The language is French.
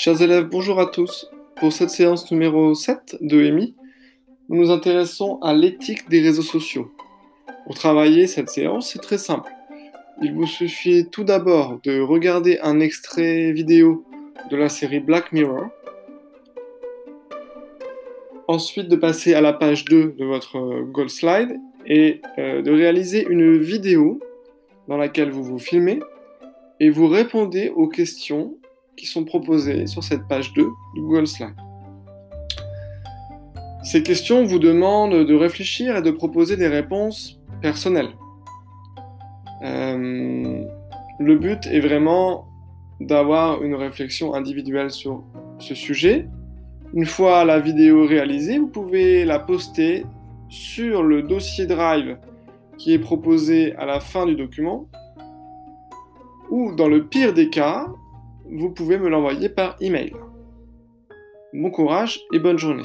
Chers élèves, bonjour à tous. Pour cette séance numéro 7 de EMI, nous nous intéressons à l'éthique des réseaux sociaux. Pour travailler cette séance, c'est très simple. Il vous suffit tout d'abord de regarder un extrait vidéo de la série Black Mirror. Ensuite, de passer à la page 2 de votre Goal Slide et euh, de réaliser une vidéo dans laquelle vous vous filmez et vous répondez aux questions qui sont proposées sur cette page 2 du Google Slide. Ces questions vous demandent de réfléchir et de proposer des réponses personnelles. Euh, le but est vraiment d'avoir une réflexion individuelle sur ce sujet. Une fois la vidéo réalisée, vous pouvez la poster sur le dossier Drive qui est proposé à la fin du document ou dans le pire des cas, vous pouvez me l'envoyer par email. Bon courage et bonne journée.